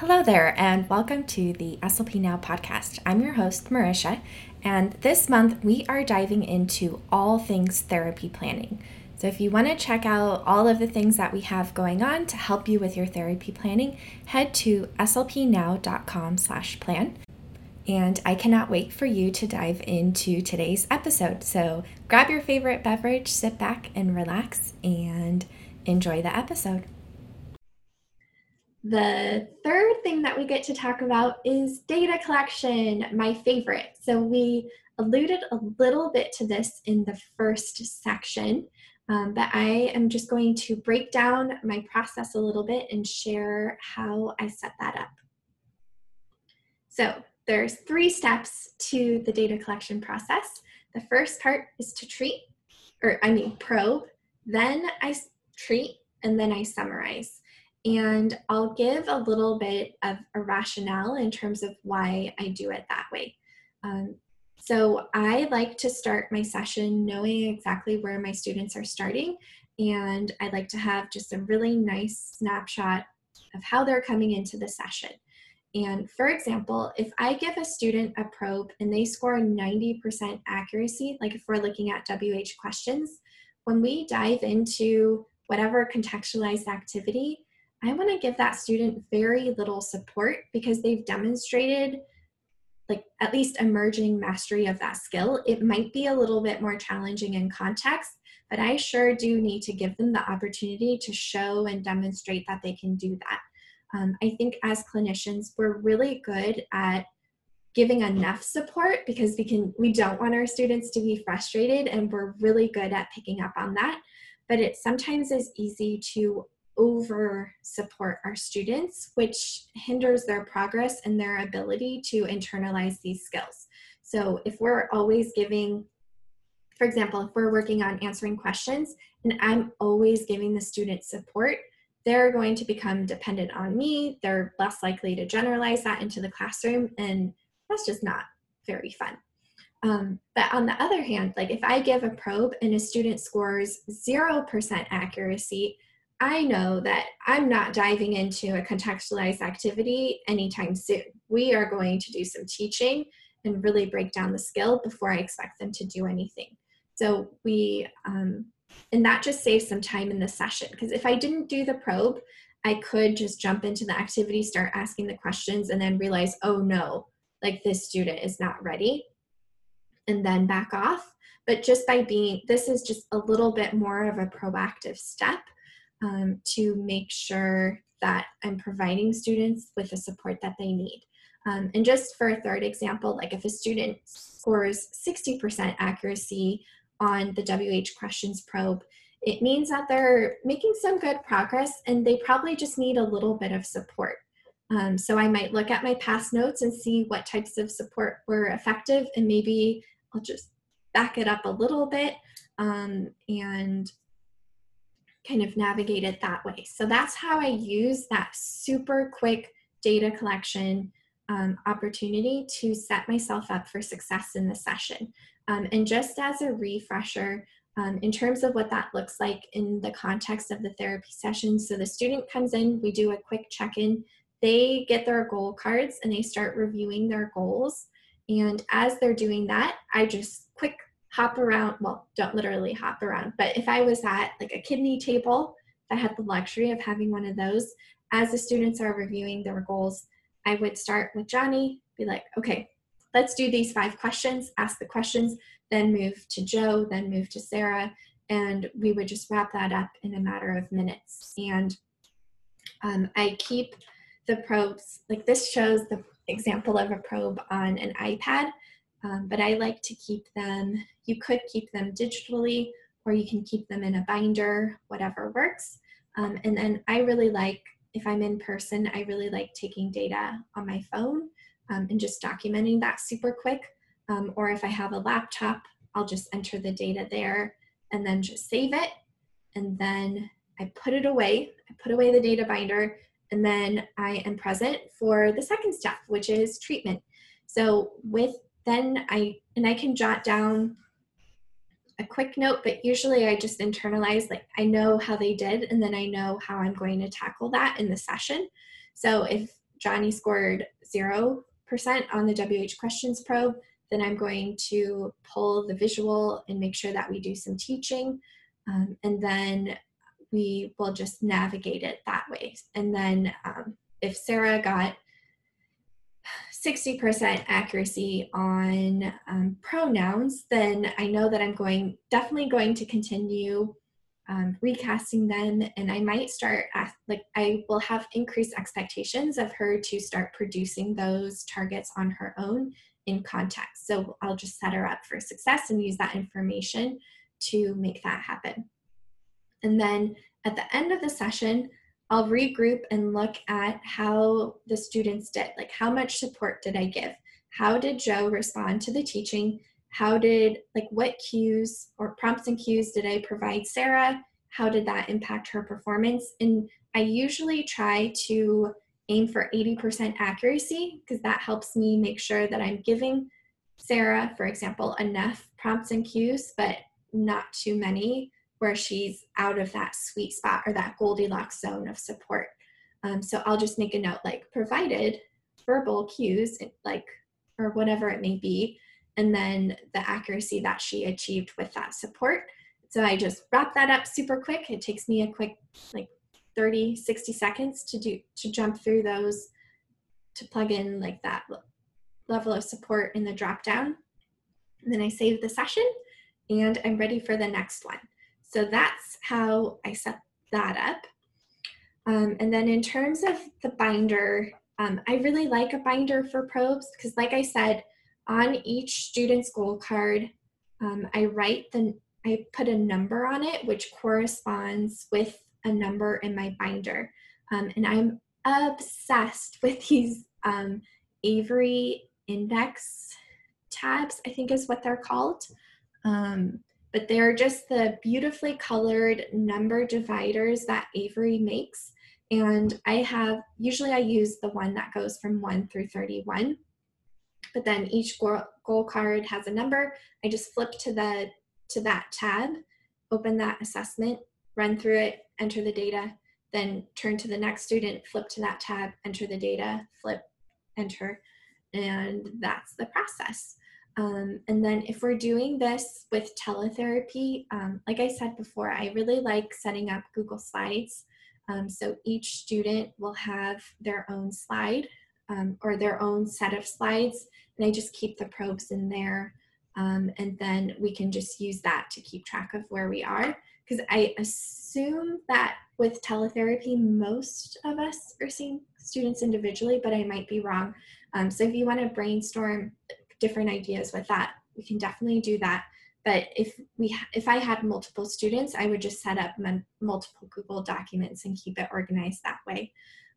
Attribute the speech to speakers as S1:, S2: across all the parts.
S1: Hello there, and welcome to the SLP Now podcast. I'm your host, Marisha, and this month we are diving into all things therapy planning. So, if you want to check out all of the things that we have going on to help you with your therapy planning, head to slpnow.com/plan. And I cannot wait for you to dive into today's episode. So, grab your favorite beverage, sit back and relax, and enjoy the episode. The third thing that we get to talk about is data collection, my favorite. So, we alluded a little bit to this in the first section, um, but I am just going to break down my process a little bit and share how I set that up. So, there's three steps to the data collection process. The first part is to treat, or I mean, probe, then I treat, and then I summarize. And I'll give a little bit of a rationale in terms of why I do it that way. Um, so I like to start my session knowing exactly where my students are starting. And I like to have just a really nice snapshot of how they're coming into the session. And for example, if I give a student a probe and they score 90% accuracy, like if we're looking at WH questions, when we dive into whatever contextualized activity, I want to give that student very little support because they've demonstrated like at least emerging mastery of that skill. It might be a little bit more challenging in context, but I sure do need to give them the opportunity to show and demonstrate that they can do that. Um, I think as clinicians, we're really good at giving enough support because we can we don't want our students to be frustrated and we're really good at picking up on that but it sometimes is easy to over support our students, which hinders their progress and their ability to internalize these skills. So if we're always giving, for example, if we're working on answering questions and I'm always giving the student support, they're going to become dependent on me. They're less likely to generalize that into the classroom, and that's just not very fun. Um, but on the other hand, like if I give a probe and a student scores 0% accuracy, I know that I'm not diving into a contextualized activity anytime soon. We are going to do some teaching and really break down the skill before I expect them to do anything. So we, um, and that just saves some time in the session because if I didn't do the probe, I could just jump into the activity, start asking the questions, and then realize, oh no, like this student is not ready, and then back off. But just by being, this is just a little bit more of a proactive step um, to make sure that I'm providing students with the support that they need. Um, and just for a third example, like if a student scores 60% accuracy on the WH questions probe, it means that they're making some good progress and they probably just need a little bit of support. Um, so I might look at my past notes and see what types of support were effective and maybe I'll just back it up a little bit um, and kind of navigate it that way. So that's how I use that super quick data collection um, opportunity to set myself up for success in the session. Um, and just as a refresher, um, in terms of what that looks like in the context of the therapy session, so the student comes in, we do a quick check in, they get their goal cards and they start reviewing their goals. And as they're doing that, I just quick hop around well don't literally hop around but if i was at like a kidney table i had the luxury of having one of those as the students are reviewing their goals i would start with johnny be like okay let's do these five questions ask the questions then move to joe then move to sarah and we would just wrap that up in a matter of minutes. And um, i keep the probes like this shows the example of a probe on an ipad um, but I like to keep them, you could keep them digitally or you can keep them in a binder, whatever works. Um, and then I really like, if I'm in person, I really like taking data on my phone um, and just documenting that super quick. Um, or if I have a laptop, I'll just enter the data there and then just save it. And then I put it away, I put away the data binder, and then I am present for the second step, which is treatment. So with then I, and I can jot down a quick note, but usually I just internalize, like, I know how they did, and then I know how I'm going to tackle that in the session. So if Johnny scored 0% on the WH questions probe, then I'm going to pull the visual and make sure that we do some teaching. Um, and then we will just navigate it that way. And then um, if Sarah got 60% accuracy on um, pronouns, then I know that I'm going definitely going to continue um, recasting them and I might start like I will have increased expectations of her to start producing those targets on her own in context. So I'll just set her up for success and use that information to make that happen. And then at the end of the session, I'll regroup and look at how the students did. Like, how much support did I give? How did Joe respond to the teaching? How did, like, what cues or prompts and cues did I provide Sarah? How did that impact her performance? And I usually try to aim for 80% accuracy because that helps me make sure that I'm giving Sarah, for example, enough prompts and cues, but not too many where she's out of that sweet spot or that Goldilocks zone of support. Um, so I'll just make a note like provided verbal cues, like, or whatever it may be, and then the accuracy that she achieved with that support. So I just wrap that up super quick. It takes me a quick, like 30, 60 seconds to do, to jump through those, to plug in like that level of support in the drop down. And then I save the session and I'm ready for the next one. So that's how I set that up. Um, and then in terms of the binder, um, I really like a binder for probes because like I said, on each student's goal card, um, I write the, I put a number on it which corresponds with a number in my binder. Um, and I'm obsessed with these um, Avery index tabs, I think is what they're called. Um, but they're just the beautifully colored number dividers that Avery makes. And I have, usually I use the one that goes from 1 through 31. But then each goal card has a number. I just flip to the to that tab, open that assessment, run through it, enter the data, then turn to the next student, flip to that tab, enter the data, flip, enter, and that's the process. Um, and then if we're doing this with teletherapy, um, like I said before, I really like setting up Google Slides. Um, so each student will have their own slide um, or their own set of slides, and I just keep the probes in there. Um, and then we can just use that to keep track of where we are. Because I assume that with teletherapy, most of us are seeing students individually, but I might be wrong. Um, so if you want to brainstorm different ideas with that, we can definitely do that. But if we, if I had multiple students, I would just set up multiple Google documents and keep it organized that way.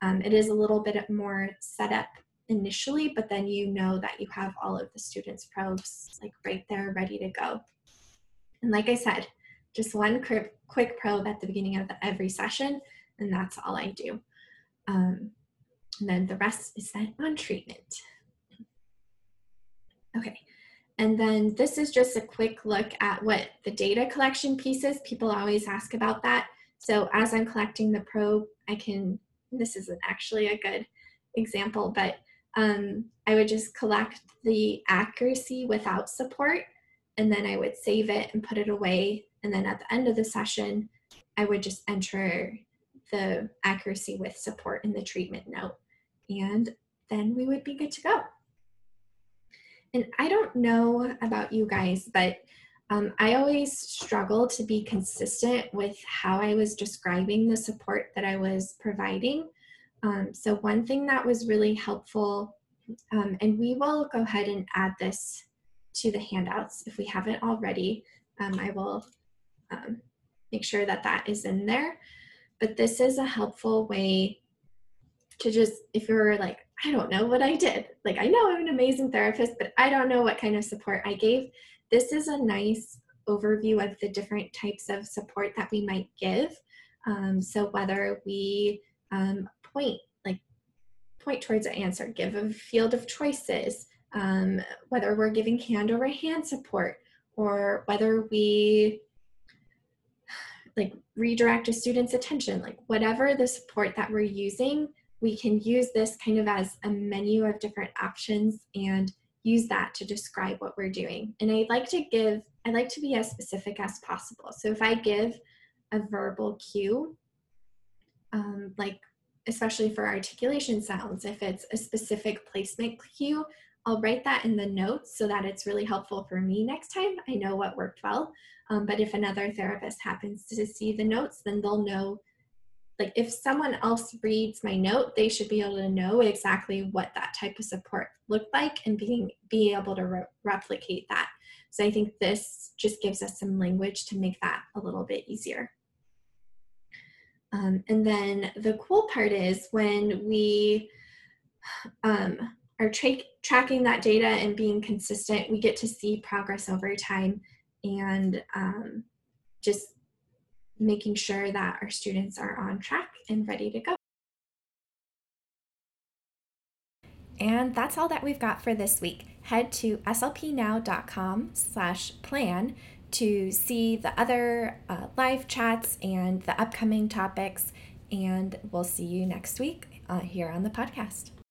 S1: Um, it is a little bit more set up initially, but then you know that you have all of the students' probes like right there ready to go. And like I said, just one quick probe at the beginning of the, every session, and that's all I do. Um, and then the rest is then on treatment. Okay, and then this is just a quick look at what the data collection pieces, people always ask about that. So as I'm collecting the probe, I can, this isn't actually a good example, but um, I would just collect the accuracy without support, and then I would save it and put it away. And then at the end of the session, I would just enter the accuracy with support in the treatment note. And then we would be good to go. And I don't know about you guys, but um, I always struggle to be consistent with how I was describing the support that I was providing. Um, so one thing that was really helpful, um, and we will go ahead and add this to the handouts if we haven't already. Um, I will um, make sure that that is in there. But this is a helpful way to just, if you're like, I don't know what I did. Like, I know I'm an amazing therapist, but I don't know what kind of support I gave. This is a nice overview of the different types of support that we might give. Um, so whether we um, point, like point towards an answer, give a field of choices, um, whether we're giving hand over hand support, or whether we like redirect a student's attention, like whatever the support that we're using, we can use this kind of as a menu of different options and use that to describe what we're doing. And I'd like to give, I'd like to be as specific as possible. So if I give a verbal cue, um, like especially for articulation sounds, if it's a specific placement cue, I'll write that in the notes so that it's really helpful for me next time. I know what worked well. Um, but if another therapist happens to see the notes, then they'll know. Like if someone else reads my note, they should be able to know exactly what that type of support looked like and being be able to re- replicate that. So I think this just gives us some language to make that a little bit easier. Um, and then the cool part is when we um, are tra- tracking that data and being consistent, we get to see progress over time and um, just making sure that our students are on track and ready to go.
S2: And that's all that we've got for this week. Head to slpnow.com slash plan to see the other uh, live chats and the upcoming topics. And we'll see you next week uh, here on the podcast.